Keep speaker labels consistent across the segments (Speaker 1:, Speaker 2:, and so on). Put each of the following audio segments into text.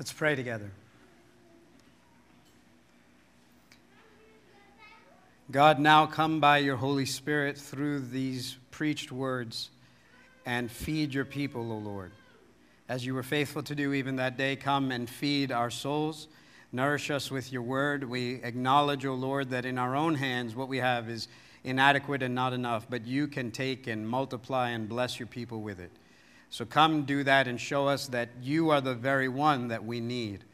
Speaker 1: Let's pray together. God, now come by your Holy Spirit through these preached words and feed your people, O Lord. As you were faithful to do even that day, come and feed our souls. Nourish us with your word. We acknowledge, O Lord, that in our own hands what we have is inadequate and not enough, but you can take and multiply and bless your people with it. So come do that and show us that you are the very one that we need.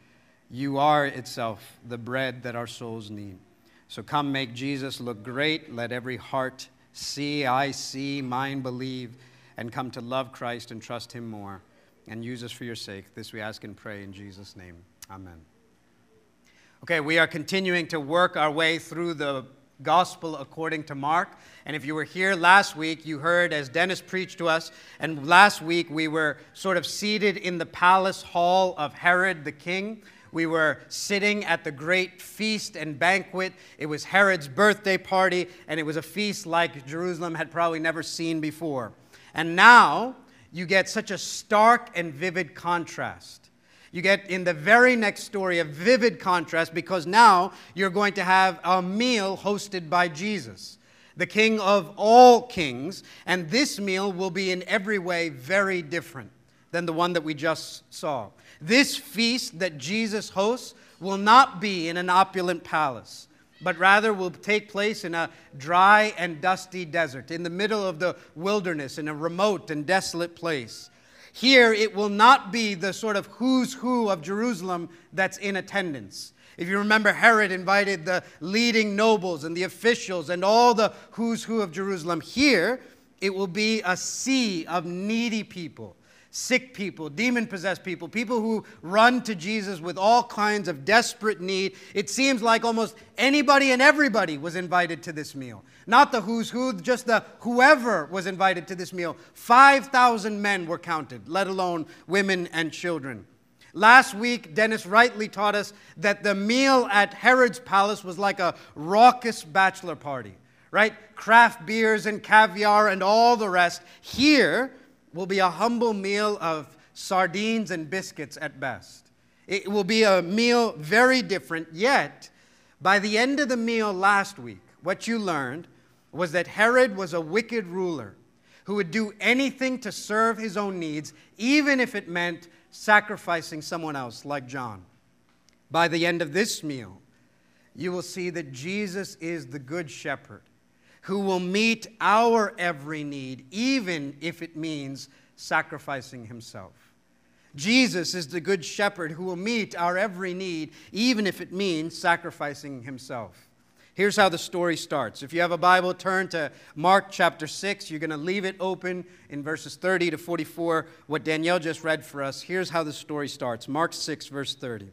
Speaker 1: You are itself the bread that our souls need. So come make Jesus look great. Let every heart see, I see, mind believe, and come to love Christ and trust him more. And use us for your sake. This we ask and pray in Jesus' name. Amen. Okay, we are continuing to work our way through the gospel according to Mark. And if you were here last week, you heard as Dennis preached to us. And last week, we were sort of seated in the palace hall of Herod the king. We were sitting at the great feast and banquet. It was Herod's birthday party, and it was a feast like Jerusalem had probably never seen before. And now you get such a stark and vivid contrast you get in the very next story a vivid contrast because now you're going to have a meal hosted by Jesus, the King of all kings, and this meal will be in every way very different than the one that we just saw. This feast that Jesus hosts will not be in an opulent palace, but rather will take place in a dry and dusty desert, in the middle of the wilderness, in a remote and desolate place. Here, it will not be the sort of who's who of Jerusalem that's in attendance. If you remember, Herod invited the leading nobles and the officials and all the who's who of Jerusalem. Here, it will be a sea of needy people sick people, demon possessed people, people who run to Jesus with all kinds of desperate need. It seems like almost anybody and everybody was invited to this meal. Not the who's who, just the whoever was invited to this meal. 5,000 men were counted, let alone women and children. Last week, Dennis rightly taught us that the meal at Herod's palace was like a raucous bachelor party, right? Craft beers and caviar and all the rest. Here, will be a humble meal of sardines and biscuits at best. It will be a meal very different, yet, by the end of the meal last week, what you learned was that Herod was a wicked ruler who would do anything to serve his own needs, even if it meant sacrificing someone else, like John. By the end of this meal, you will see that Jesus is the good shepherd who will meet our every need, even if it means sacrificing himself. Jesus is the good shepherd who will meet our every need, even if it means sacrificing himself. Here's how the story starts. If you have a Bible, turn to Mark chapter 6. You're going to leave it open in verses 30 to 44, what Danielle just read for us. Here's how the story starts Mark 6, verse 30.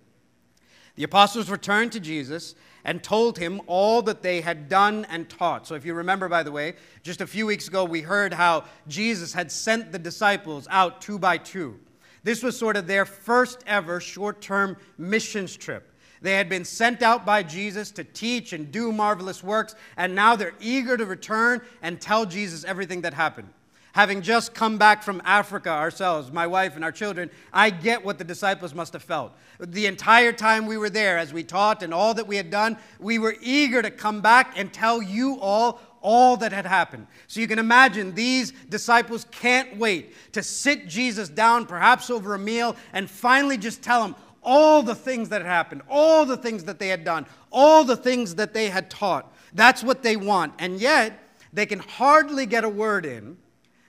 Speaker 1: The apostles returned to Jesus and told him all that they had done and taught. So, if you remember, by the way, just a few weeks ago, we heard how Jesus had sent the disciples out two by two. This was sort of their first ever short term missions trip. They had been sent out by Jesus to teach and do marvelous works, and now they're eager to return and tell Jesus everything that happened having just come back from Africa ourselves, my wife and our children, I get what the disciples must have felt. The entire time we were there, as we taught and all that we had done, we were eager to come back and tell you all all that had happened. So you can imagine these disciples can't wait to sit Jesus down, perhaps over a meal, and finally just tell him all the things that had happened, all the things that they had done, all the things that they had taught. That's what they want. And yet, they can hardly get a word in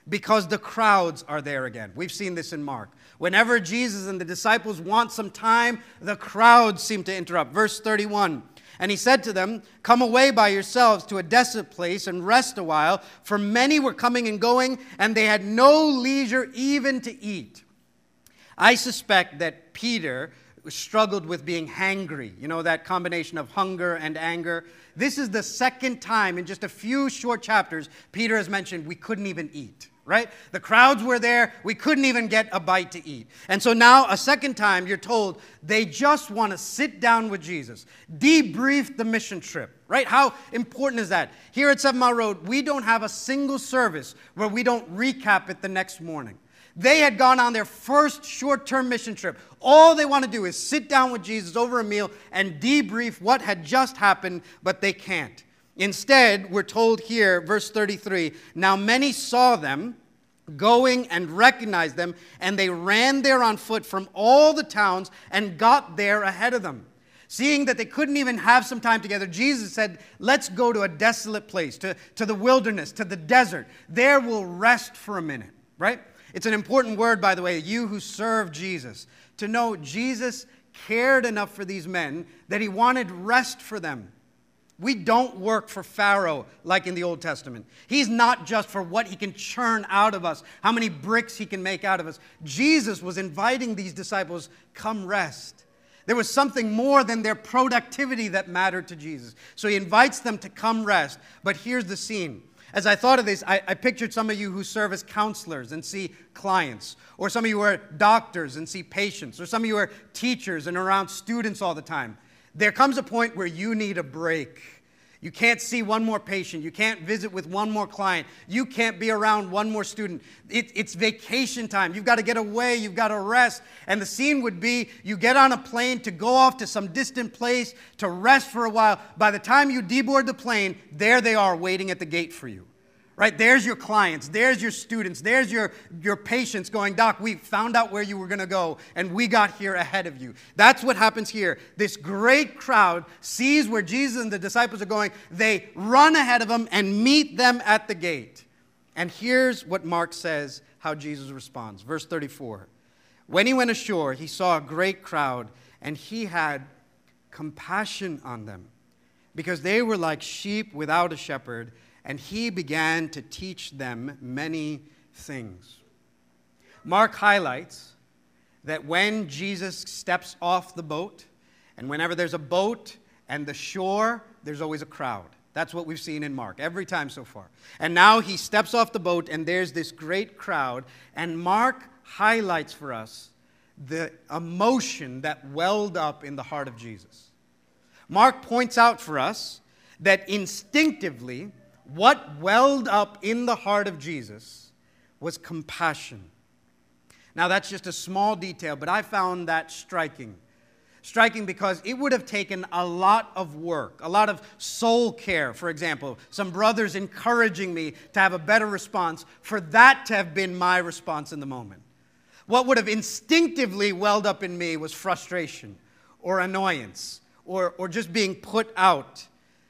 Speaker 1: because the crowds are there again. We've seen this in Mark. Whenever Jesus and the disciples want some time, the crowds seem to interrupt. Verse 31 And he said to them, Come away by yourselves to a desolate place and rest a while, for many were coming and going, and they had no leisure even to eat. I suspect that Peter struggled with being hangry, you know, that combination of hunger and anger. This is the second time in just a few short chapters Peter has mentioned we couldn't even eat right? The crowds were there. We couldn't even get a bite to eat. And so now, a second time, you're told they just want to sit down with Jesus, debrief the mission trip, right? How important is that? Here at Seven Mile Road, we don't have a single service where we don't recap it the next morning. They had gone on their first short term mission trip. All they want to do is sit down with Jesus over a meal and debrief what had just happened, but they can't. Instead, we're told here, verse 33 now many saw them going and recognized them, and they ran there on foot from all the towns and got there ahead of them. Seeing that they couldn't even have some time together, Jesus said, Let's go to a desolate place, to, to the wilderness, to the desert. There we'll rest for a minute, right? It's an important word, by the way, you who serve Jesus, to know Jesus cared enough for these men that he wanted rest for them. We don't work for Pharaoh like in the Old Testament. He's not just for what he can churn out of us, how many bricks he can make out of us. Jesus was inviting these disciples, come rest. There was something more than their productivity that mattered to Jesus. So he invites them to come rest. But here's the scene. As I thought of this, I, I, pictured some of you who serve as counselors and see clients, or some of you are doctors and see patients, or some of you are teachers and around students all the time. There comes a point where you need a break. You can't see one more patient. You can't visit with one more client. You can't be around one more student. It, it's vacation time. You've got to get away. You've got to rest. And the scene would be you get on a plane to go off to some distant place to rest for a while. By the time you deboard the plane, there they are waiting at the gate for you right? There's your clients, there's your students, there's your, your patients going, Doc, we found out where you were going to go, and we got here ahead of you. That's what happens here. This great crowd sees where Jesus and the disciples are going, they run ahead of them and meet them at the gate. And here's what Mark says how Jesus responds. Verse 34 When he went ashore, he saw a great crowd, and he had compassion on them because they were like sheep without a shepherd and he began to teach them many things. Mark highlights that when Jesus steps off the boat, and whenever there's a boat and the shore, there's always a crowd. That's what we've seen in Mark every time so far. And now he steps off the boat, and there's this great crowd, and Mark highlights for us the emotion that welled up in the heart of Jesus. Mark points out for us that instinctively, what welled up in the heart of Jesus was compassion. Now, that's just a small detail, but I found that striking. Striking because it would have taken a lot of work, a lot of soul care, for example, some brothers encouraging me to have a better response, for that to have been my response in the moment. What would have instinctively welled up in me was frustration or annoyance or, or just being put out,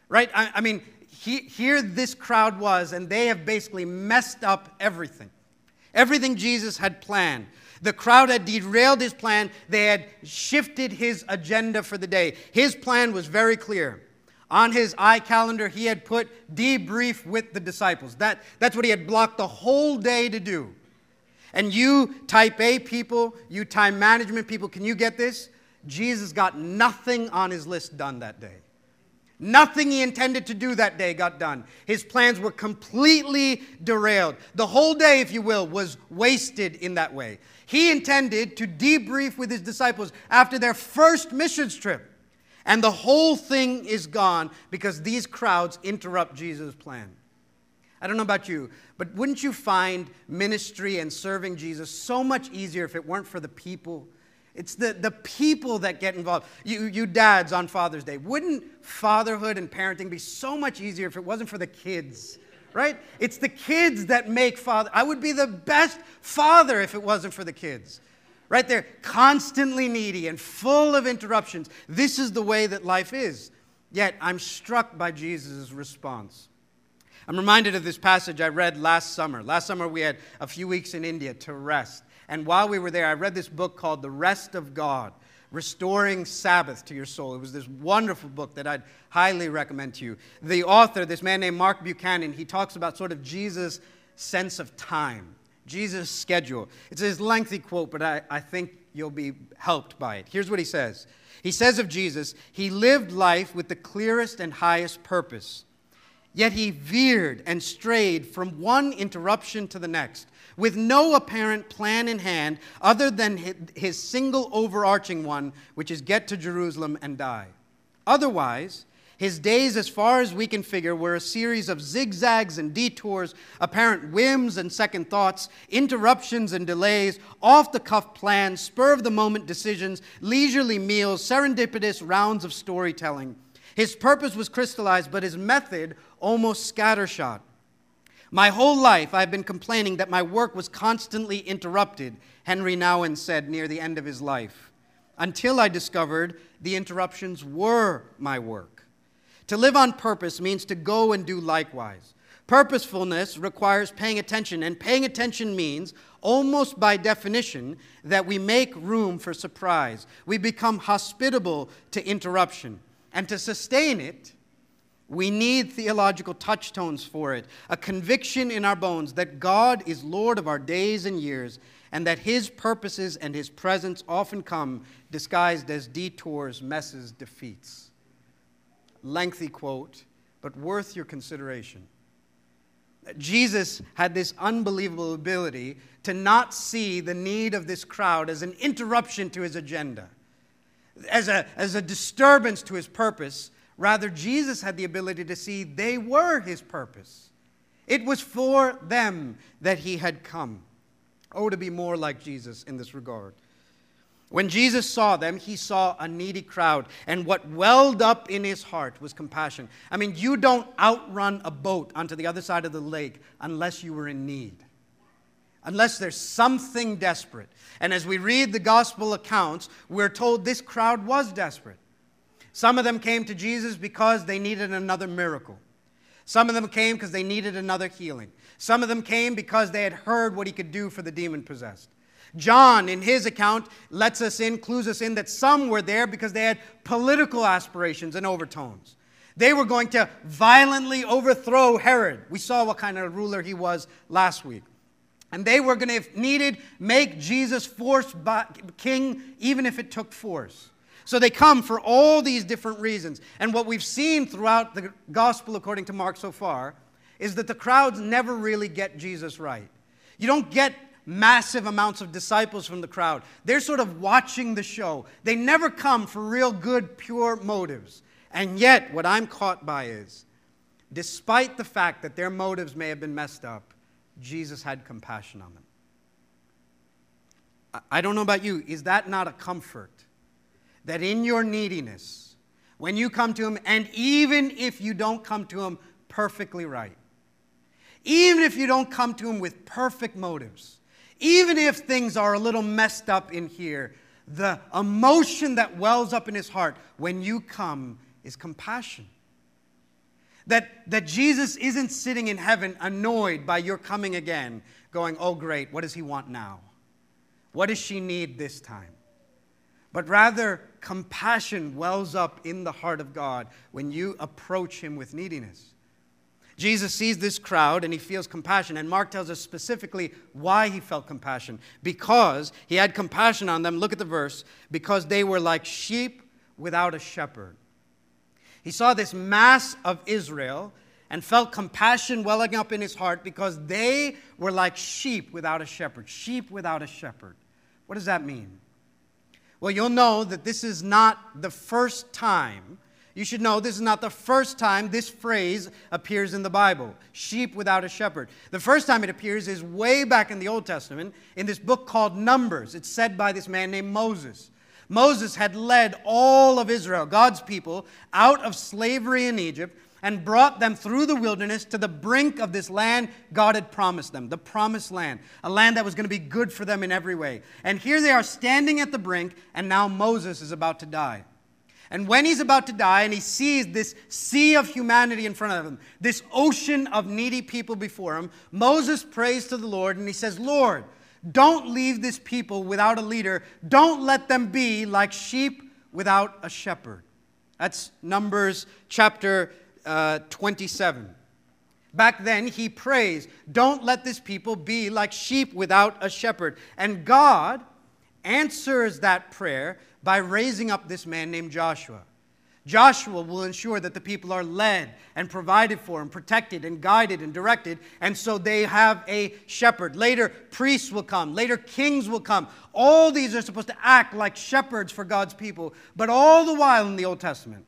Speaker 1: right? I, I mean, he, here this crowd was, and they have basically messed up everything. Everything Jesus had planned. The crowd had derailed his plan, they had shifted his agenda for the day. His plan was very clear. On his eye calendar, he had put debrief with the disciples. That, that's what he had blocked the whole day to do. And you, type A people, you time management people, can you get this? Jesus got nothing on his list done that day. Nothing he intended to do that day got done. His plans were completely derailed. The whole day, if you will, was wasted in that way. He intended to debrief with his disciples after their first missions trip. And the whole thing is gone because these crowds interrupt Jesus' plan. I don't know about you, but wouldn't you find ministry and serving Jesus so much easier if it weren't for the people it's the, the people that get involved. You, you dads on Father's Day. Wouldn't fatherhood and parenting be so much easier if it wasn't for the kids? Right? It's the kids that make father. I would be the best father if it wasn't for the kids. Right? They're constantly needy and full of interruptions. This is the way that life is. Yet I'm struck by Jesus' response. I'm reminded of this passage I read last summer. Last summer, we had a few weeks in India to rest. And while we were there, I read this book called The Rest of God Restoring Sabbath to Your Soul. It was this wonderful book that I'd highly recommend to you. The author, this man named Mark Buchanan, he talks about sort of Jesus' sense of time, Jesus' schedule. It's his lengthy quote, but I, I think you'll be helped by it. Here's what he says He says of Jesus, He lived life with the clearest and highest purpose. Yet he veered and strayed from one interruption to the next with no apparent plan in hand other than his single overarching one, which is get to Jerusalem and die. Otherwise, His days, as far as we can figure, were a series of zigzags and detours, apparent whims and second thoughts, interruptions and delays, off the cuff plans, spur of the moment decisions, leisurely meals, serendipitous rounds of storytelling. His purpose was crystallized, but his method almost scattershot. My whole life, I've been complaining that my work was constantly interrupted, Henry Nouwen said near the end of his life, until I discovered the interruptions were my work. To live on purpose means to go and do likewise. Purposefulness requires paying attention, and paying attention means, almost by definition, that we make room for surprise. We become hospitable to interruption. And to sustain it, we need theological touchstones for it, a conviction in our bones that God is Lord of our days and years, and that His purposes and His presence often come disguised as detours, messes, defeats lengthy quote, but worth your consideration. Jesus had this unbelievable ability to not see the need of this crowd as an interruption to his agenda, as a, as a disturbance to his purpose. Rather, Jesus had the ability to see they were his purpose. It was for them that he had come. Oh, to be more like Jesus in this regard. When Jesus saw them, he saw a needy crowd, and what welled up in his heart was compassion. I mean, you don't outrun a boat onto the other side of the lake unless you were in need, unless there's something desperate. And as we read the gospel accounts, we're told this crowd was desperate. Some of them came to Jesus because they needed another miracle. Some of them came because they needed another healing. Some of them came because they had heard what he could do for the demon possessed. John, in his account, lets us in, clues us in that some were there because they had political aspirations and overtones. They were going to violently overthrow Herod. We saw what kind of ruler he was last week. And they were going to, if needed, make Jesus force king, even if it took force. So they come for all these different reasons. And what we've seen throughout the gospel, according to Mark so far, is that the crowds never really get Jesus right. You don't get massive amounts of disciples from the crowd. They're sort of watching the show. They never come for real good, pure motives. And yet, what I'm caught by is, despite the fact that their motives may have been messed up, Jesus had compassion on them. I don't know about you, is that not a comfort? That in your neediness, when you come to Him, and even if you don't come to Him perfectly right, even if you don't come to Him with perfect motives, even if things are a little messed up in here, the emotion that wells up in his heart when you come is compassion. That, that Jesus isn't sitting in heaven annoyed by your coming again, going, oh, great, what does he want now? What does she need this time? But rather, compassion wells up in the heart of God when you approach him with neediness. Jesus sees this crowd and he feels compassion. And Mark tells us specifically why he felt compassion. Because he had compassion on them. Look at the verse. Because they were like sheep without a shepherd. He saw this mass of Israel and felt compassion welling up in his heart because they were like sheep without a shepherd. Sheep without a shepherd. What does that mean? Well, you'll know that this is not the first time you should know this is not the first time this phrase appears in the Bible sheep without a shepherd. The first time it appears is way back in the Old Testament in this book called Numbers. It's said by this man named Moses. Moses had led all of Israel, God's people, out of slavery in Egypt and brought them through the wilderness to the brink of this land God had promised them, the promised land, a land that was going to be good for them in every way. And here they are standing at the brink, and now Moses is about to die. And when he's about to die and he sees this sea of humanity in front of him, this ocean of needy people before him, Moses prays to the Lord and he says, Lord, don't leave this people without a leader. Don't let them be like sheep without a shepherd. That's Numbers chapter uh, 27. Back then, he prays, Don't let this people be like sheep without a shepherd. And God answers that prayer by raising up this man named Joshua. Joshua will ensure that the people are led and provided for and protected and guided and directed, and so they have a shepherd. Later, priests will come. Later, kings will come. All these are supposed to act like shepherds for God's people, but all the while in the Old Testament,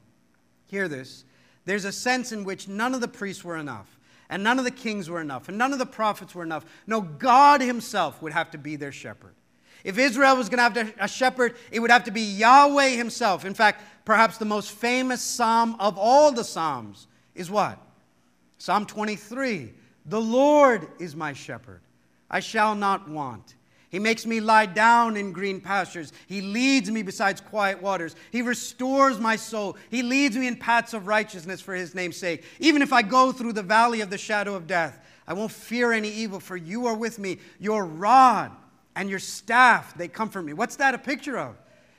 Speaker 1: hear this, there's a sense in which none of the priests were enough, and none of the kings were enough, and none of the prophets were enough. No, God Himself would have to be their shepherd. If Israel was going to have a shepherd, it would have to be Yahweh Himself. In fact, perhaps the most famous psalm of all the psalms is what? Psalm 23 The Lord is my shepherd, I shall not want. He makes me lie down in green pastures. He leads me beside quiet waters. He restores my soul. He leads me in paths of righteousness for his name's sake. Even if I go through the valley of the shadow of death, I won't fear any evil, for you are with me. Your rod and your staff, they comfort me. What's that a picture of?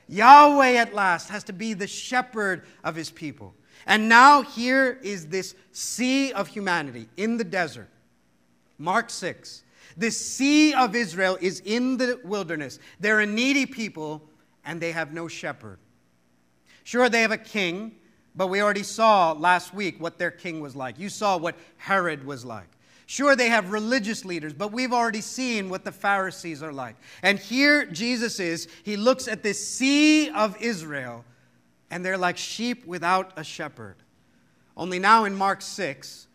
Speaker 1: Yahweh at last has to be the shepherd of his people. And now here is this sea of humanity in the desert. Mark 6. The sea of Israel is in the wilderness. They're a needy people and they have no shepherd. Sure, they have a king, but we already saw last week what their king was like. You saw what Herod was like. Sure, they have religious leaders, but we've already seen what the Pharisees are like. And here Jesus is. He looks at this sea of Israel, and they're like sheep without a shepherd. Only now in Mark 6,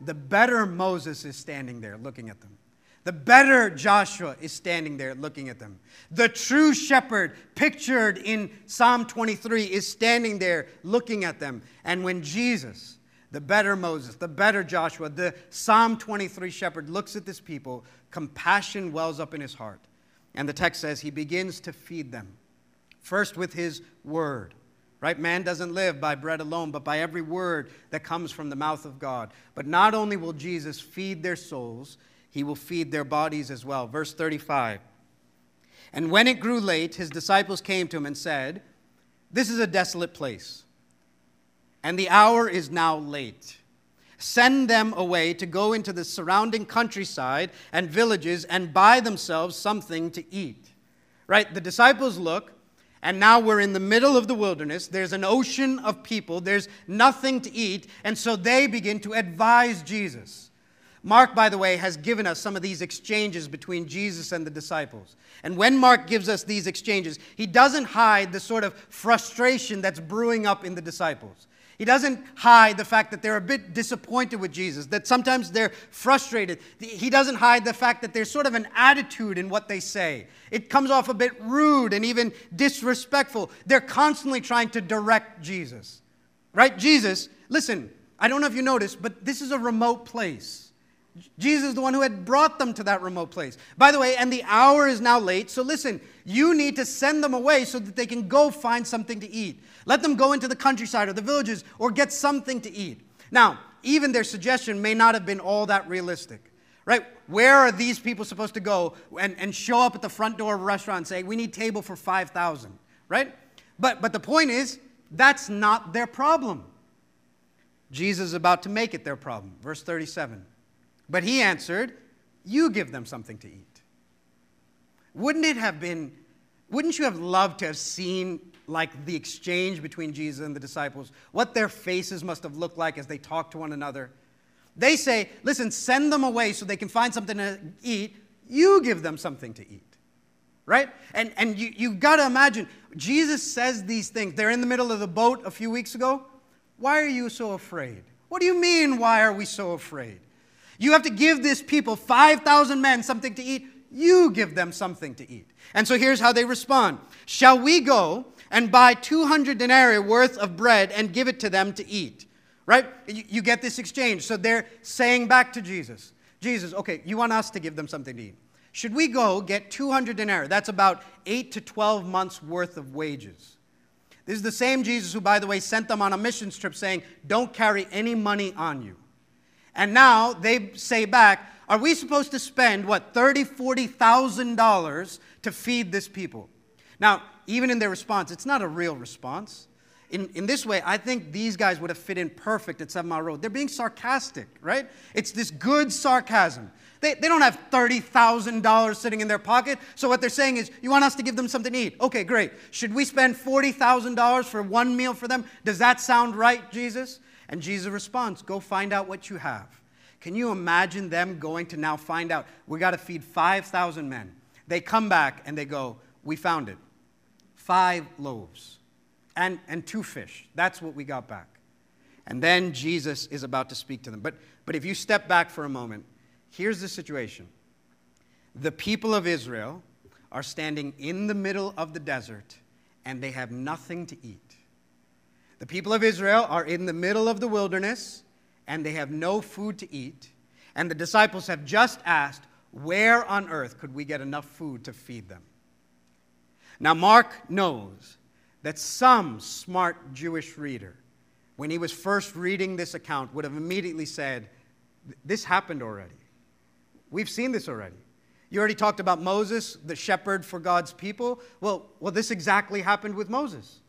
Speaker 1: the better Moses is standing there looking at them. The better Joshua is standing there looking at them. The true shepherd, pictured in Psalm 23, is standing there looking at them. And when Jesus, the better Moses, the better Joshua, the Psalm 23 shepherd looks at this people, compassion wells up in his heart. And the text says he begins to feed them. First with his word. Right? Man doesn't live by bread alone, but by every word that comes from the mouth of God. But not only will Jesus feed their souls, he will feed their bodies as well. Verse 35. And when it grew late, his disciples came to him and said, This is a desolate place, and the hour is now late. Send them away to go into the surrounding countryside and villages and buy themselves something to eat. Right? The disciples look, and now we're in the middle of the wilderness. There's an ocean of people, there's nothing to eat, and so they begin to advise Jesus. Mark, by the way, has given us some of these exchanges between Jesus and the disciples. And when Mark gives us these exchanges, he doesn't hide the sort of frustration that's brewing up in the disciples. He doesn't hide the fact that they're a bit disappointed with Jesus, that sometimes they're frustrated. He doesn't hide the fact that there's sort of an attitude in what they say. It comes off a bit rude and even disrespectful. They're constantly trying to direct Jesus. Right? Jesus, listen, I don't know if you noticed, but this is a remote place. Jesus is the one who had brought them to that remote place. By the way, and the hour is now late, so listen, you need to send them away so that they can go find something to eat. Let them go into the countryside or the villages or get something to eat. Now, even their suggestion may not have been all that realistic, right? Where are these people supposed to go and, and show up at the front door of a restaurant and say, we need table for 5,000, right? But, but the point is, that's not their problem. Jesus is about to make it their problem. Verse 37. But he answered, You give them something to eat. Wouldn't it have been, wouldn't you have loved to have seen like the exchange between Jesus and the disciples? What their faces must have looked like as they talked to one another. They say, Listen, send them away so they can find something to eat. You give them something to eat. Right? And, and you, you've got to imagine, Jesus says these things. They're in the middle of the boat a few weeks ago. Why are you so afraid? What do you mean, why are we so afraid? You have to give this people, 5,000 men, something to eat. You give them something to eat. And so here's how they respond Shall we go and buy 200 denarii worth of bread and give it to them to eat? Right? You, get this exchange. So they're saying back to Jesus, Jesus, okay, you want us to give them something to eat. Should we go get 200 denarii? That's about 8 to 12 months worth of wages. This is the same Jesus who, by the way, sent them on a missions trip saying, Don't carry any money on you. And now they say back, are we supposed to spend, what, $30,000, $40,000 to feed this people? Now, even in their response, it's not a real response. In, in this way, I think these guys would have fit in perfect at Seven Mile Road. They're being sarcastic, right? It's this good sarcasm. They, they don't have $30,000 sitting in their pocket. So what they're saying is, you want us to give them something to eat. Okay, great. Should we spend $40,000 for one meal for them? Does that sound right, Jesus? And Jesus responds, Go find out what you have. Can you imagine them going to now find out? We got to feed 5,000 men. They come back and they go, We found it. Five loaves and, and two fish. That's what we got back. And then Jesus is about to speak to them. But, but if you step back for a moment, here's the situation the people of Israel are standing in the middle of the desert and they have nothing to eat. The people of Israel are in the middle of the wilderness and they have no food to eat. And the disciples have just asked, Where on earth could we get enough food to feed them? Now, Mark knows that some smart Jewish reader, when he was first reading this account, would have immediately said, This happened already. We've seen this already. You already talked about Moses, the shepherd for God's people. Well, well, this exactly happened with Moses.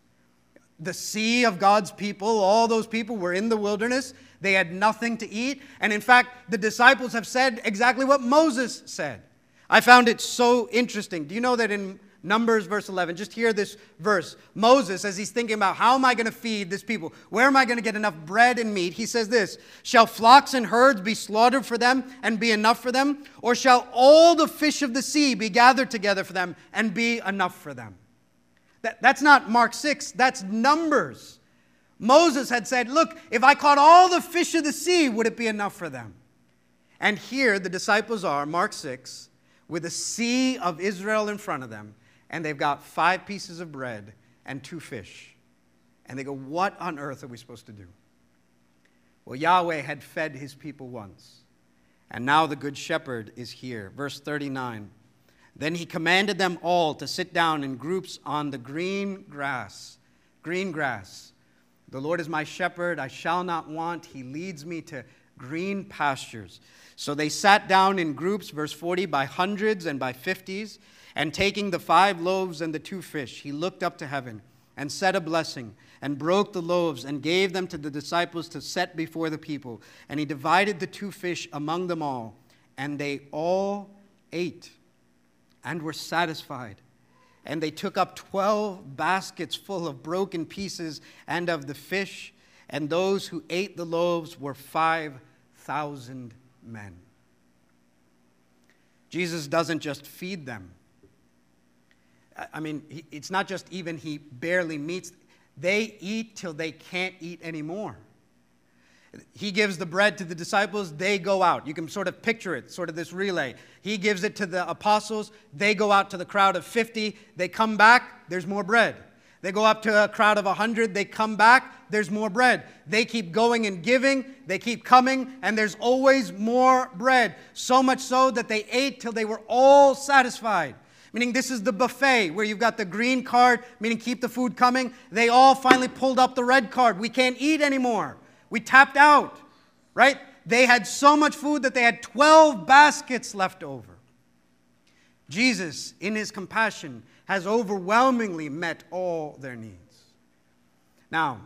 Speaker 1: The sea of God's people, all those people were in the wilderness. They had nothing to eat. And in fact, the disciples have said exactly what Moses said. I found it so interesting. Do you know that in Numbers, verse 11. Just hear this verse. Moses, as he's thinking about how am I going to feed this people? Where am I going to get enough bread and meat? He says this Shall flocks and herds be slaughtered for them and be enough for them? Or shall all the fish of the sea be gathered together for them and be enough for them? That, that's not Mark 6, that's Numbers. Moses had said, Look, if I caught all the fish of the sea, would it be enough for them? And here the disciples are, Mark 6, with a sea of Israel in front of them and they've got five pieces of bread and two fish. And they go, What on earth are we supposed to do? Well, Yahweh had fed his people once, and now the Good Shepherd is here. Verse 39 Then he commanded them all to sit down in groups on the green grass. Green grass. The Lord is my shepherd, I shall not want. He leads me to green pastures. So they sat down in groups, verse 40, by hundreds and by fifties. And taking the five loaves and the two fish, he looked up to heaven and said a blessing and broke the loaves and gave them to the disciples to set before the people. And he divided the two fish among them all. And they all ate and were satisfied. And they took up 12 baskets full of broken pieces and of the fish. And those who ate the loaves were 5,000 men. Jesus doesn't just feed them I mean, it's not just even he barely meets, they eat till they can't eat anymore. He gives the bread to the disciples, they go out. You can sort of picture it, sort of this relay. He gives it to the apostles, they go out to the crowd of 50, they come back, there's more bread. They go up to a crowd of 100, they come back, there's more bread. They keep going and giving, they keep coming, and there's always more bread. So much so that they ate till they were all satisfied meaning this is the buffet where you've got the green card, meaning keep the food coming. They all finally pulled up the red card. We can't eat anymore. We tapped out, right? They had so much food that they had 12 baskets left over. Jesus, in his compassion, has overwhelmingly met all their needs. Now,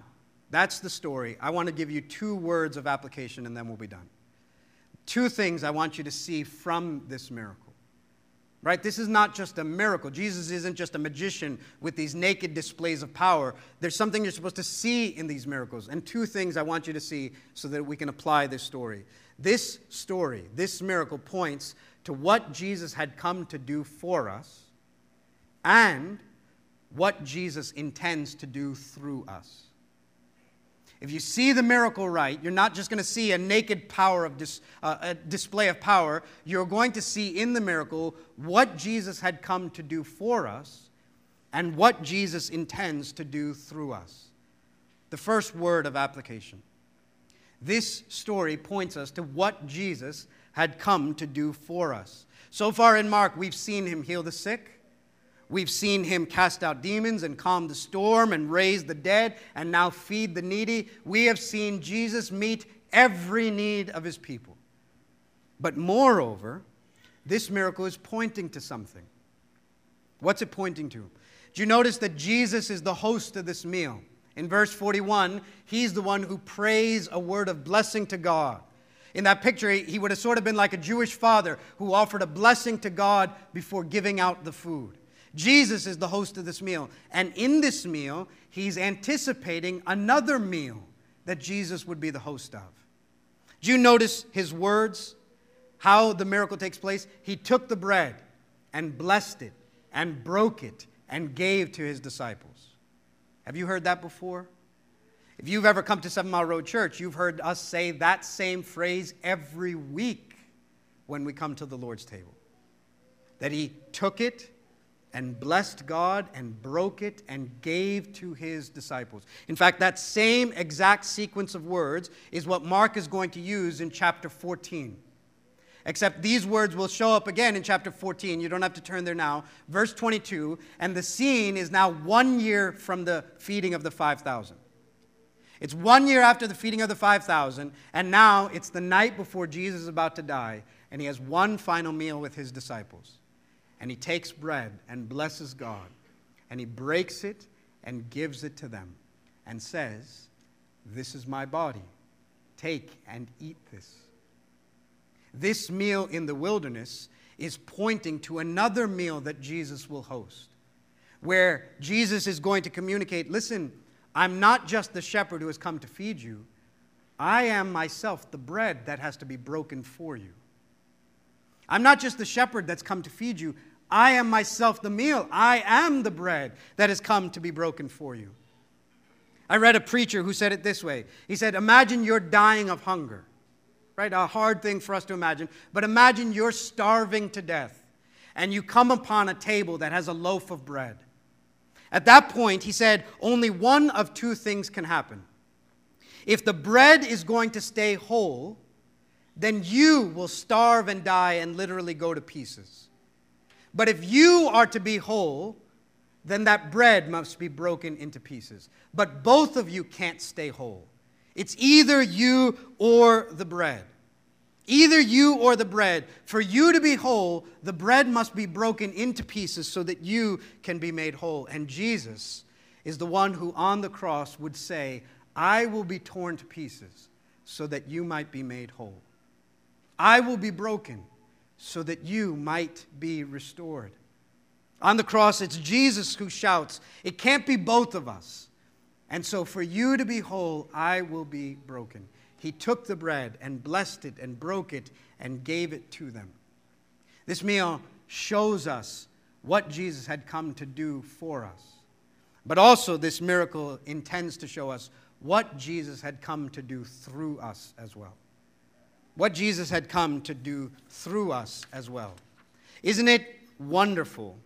Speaker 1: that's the story. I want to give you two words of application and then we'll be done. Two things I want you to see from this miracle right? This is not just a miracle. Jesus isn't just a magician with these naked displays of power. There's something you're supposed to see in these miracles. And two things I want you to see so that we can apply this story. This story, this miracle, points to what Jesus had come to do for us and what Jesus intends to do through us. If you see the miracle right, you're not just going to see a naked power of dis, uh, a display of power. You're going to see in the miracle what Jesus had come to do for us and what Jesus intends to do through us. The first word of application. This story points us to what Jesus had come to do for us. So far in Mark, we've seen him heal the sick. We've seen him cast out demons and calm the storm and raise the dead and now feed the needy. We have seen Jesus meet every need of his people. But moreover, this miracle is pointing to something. What's it pointing to? Do you notice that Jesus is the host of this meal? In verse 41, he's the one who prays a word of blessing to God. In that picture, he would have sort of been like a Jewish father who offered a blessing to God before giving out the food. Jesus is the host of this meal. And in this meal, he's anticipating another meal that Jesus would be the host of. Do you notice his words? How the miracle takes place? He took the bread and blessed it and broke it and gave to his disciples. Have you heard that before? If you've ever come to Seven Mile Road Church, you've heard us say that same phrase every week when we come to the Lord's table. That He took it and blessed God and broke it and gave to His disciples. In fact, that same exact sequence of words is what Mark is going to use in chapter 14. Except these words will show up again in chapter 14. You don't have to turn there now. Verse 22, and the scene is now one year from the feeding of the 5,000. It's one year after the feeding of the 5,000, and now it's the night before Jesus is about to die, and he has one final meal with his disciples. And he takes bread and blesses God, and he breaks it and gives it to them, and says, This is my body. Take and eat this. This meal in the wilderness is pointing to another meal that Jesus will host, where Jesus is going to communicate listen, I'm not just the shepherd who has come to feed you. I am myself the bread that has to be broken for you. I'm not just the shepherd that's come to feed you. I am myself the meal. I am the bread that has come to be broken for you. I read a preacher who said it this way He said, Imagine you're dying of hunger, right? A hard thing for us to imagine, but imagine you're starving to death and you come upon a table that has a loaf of bread. At that point, he said, only one of two things can happen. If the bread is going to stay whole, then you will starve and die and literally go to pieces. But if you are to be whole, then that bread must be broken into pieces. But both of you can't stay whole. It's either you or the bread. Either you or the bread. For you to be whole, the bread must be broken into pieces so that you can be made whole. And Jesus is the one who on the cross would say, I will be torn to pieces so that you might be made whole. I will be broken so that you might be restored. On the cross, it's Jesus who shouts, It can't be both of us. And so, for you to be whole, I will be broken he took the bread and blessed it and broke it and gave it to them. This meal shows us what Jesus had come to do for us. But also, this miracle intends to show us what Jesus had come to do through us as well. What Jesus had come to do through us as well. Isn't it wonderful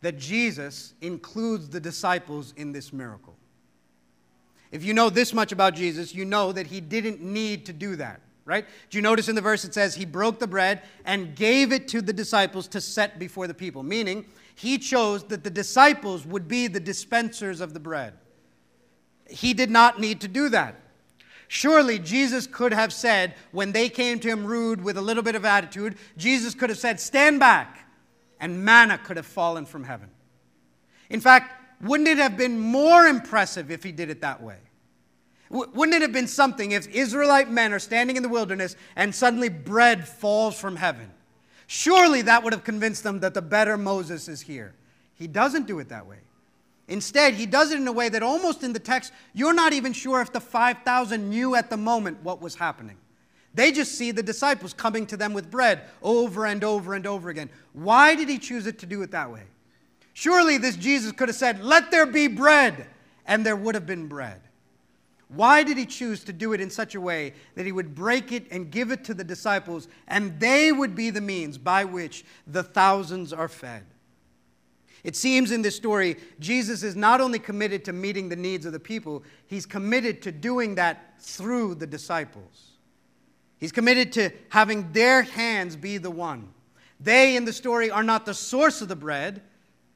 Speaker 1: that Jesus includes the disciples in this miracle? If you know this much about Jesus, you know that he didn't need to do that, right? Do you notice in the verse it says he broke the bread and gave it to the disciples to set before the people, meaning he chose that the disciples would be the dispensers of the bread. He did not need to do that. Surely Jesus could have said, when they came to him rude with a little bit of attitude, Jesus could have said, Stand back, and manna could have fallen from heaven. In fact, wouldn't it have been more impressive if he did it that way? Wouldn't it have been something if Israelite men are standing in the wilderness and suddenly bread falls from heaven? Surely that would have convinced them that the better Moses is here. He doesn't do it that way. Instead, he does it in a way that almost in the text, you're not even sure if the 5,000 knew at the moment what was happening. They just see the disciples coming to them with bread over and over and over again. Why did he choose it to do it that way? Surely this Jesus could have said, Let there be bread, and there would have been bread. Why did he choose to do it in such a way that he would break it and give it to the disciples, and they would be the means by which the thousands are fed? It seems in this story, Jesus is not only committed to meeting the needs of the people, he's committed to doing that through the disciples. He's committed to having their hands be the one. They in the story are not the source of the bread,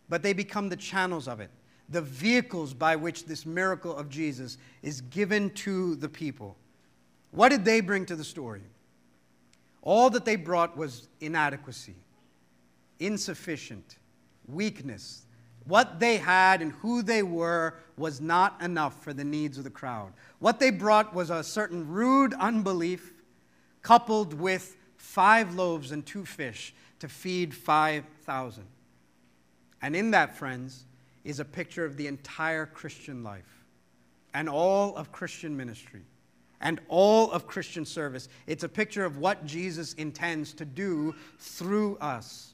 Speaker 1: but they become the channels of it, the vehicles by which this miracle of Jesus is given to the people. What did they bring to the story? All that they brought was inadequacy, insufficient, weakness. What they had and who they were was not enough for the needs of the crowd. What they brought was a certain rude unbelief coupled with five loaves and two fish to feed 5,000. And in that, friends, is a picture of the entire Christian life and all of Christian ministry and all of Christian service. It's a picture of what Jesus intends to do through us.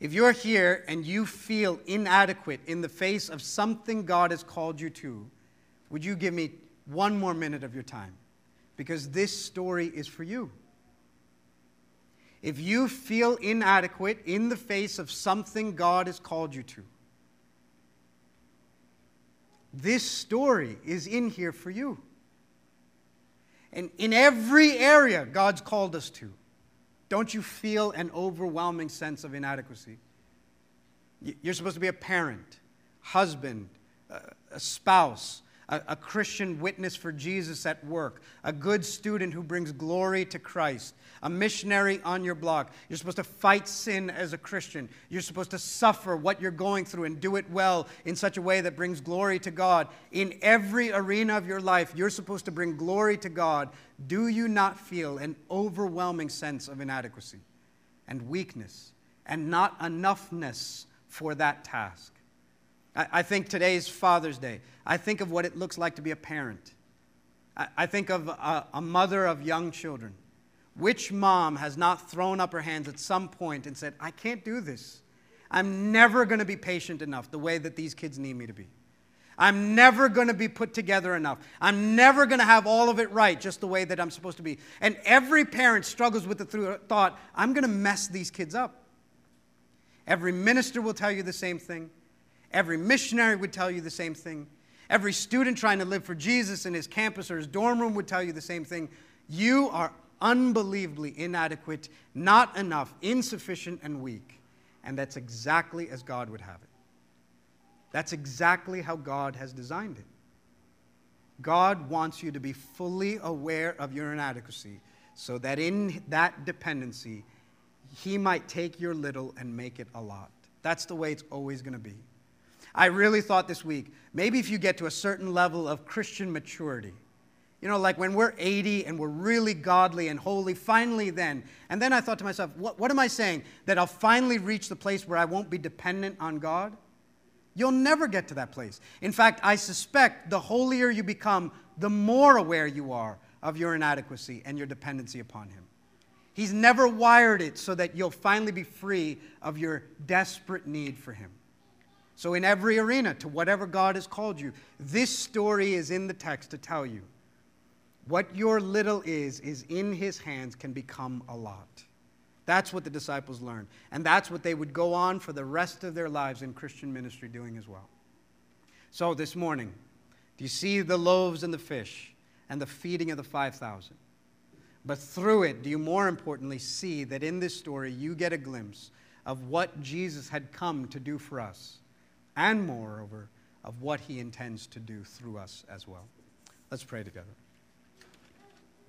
Speaker 1: If you're here and you feel inadequate in the face of something God has called you to, would you give me one more minute of your time? Because this story is for you. If you feel inadequate in the face of something God has called you to, this story is in here for you. And in every area God's called us to, don't you feel an overwhelming sense of inadequacy? You're supposed to be a parent, husband, uh, a spouse, a, a Christian witness for Jesus at work, a good student who brings glory to Christ, a missionary on your block. You're supposed to fight sin as a Christian. You're supposed to suffer what you're going through and do it well in such a way that brings glory to God. In every arena of your life, you're supposed to bring glory to God. Do you not feel an overwhelming sense of inadequacy and weakness and not enoughness for that task? I, think today's Father's Day. I think of what it looks like to be a parent. I, think of a, a mother of young children. Which mom has not thrown up her hands at some point and said, I can't do this? I'm never going to be patient enough the way that these kids need me to be. I'm never going to be put together enough. I'm never going to have all of it right just the way that I'm supposed to be. And every parent struggles with the thought, I'm going to mess these kids up. Every minister will tell you the same thing. Every missionary would tell you the same thing. Every student trying to live for Jesus in his campus or his dorm room would tell you the same thing. You are unbelievably inadequate, not enough, insufficient, and weak. And that's exactly as God would have it. That's exactly how God has designed it. God wants you to be fully aware of your inadequacy so that in that dependency, He might take your little and make it a lot. That's the way it's always going to be. I really thought this week, maybe if you get to a certain level of Christian maturity, you know, like when we're 80 and we're really godly and holy, finally then. And then I thought to myself, what, what am I saying? That I'll finally reach the place where I won't be dependent on God? You'll never get to that place. In fact, I suspect the holier you become, the more aware you are of your inadequacy and your dependency upon Him. He's never wired it so that you'll finally be free of your desperate need for Him. So, in every arena, to whatever God has called you, this story is in the text to tell you what your little is, is in His hands, can become a lot. That's what the disciples learned. And that's what they would go on for the rest of their lives in Christian ministry doing as well. So, this morning, do you see the loaves and the fish and the feeding of the 5,000? But through it, do you more importantly see that in this story you get a glimpse of what Jesus had come to do for us? And moreover, of what he intends to do through us as well. Let's pray together.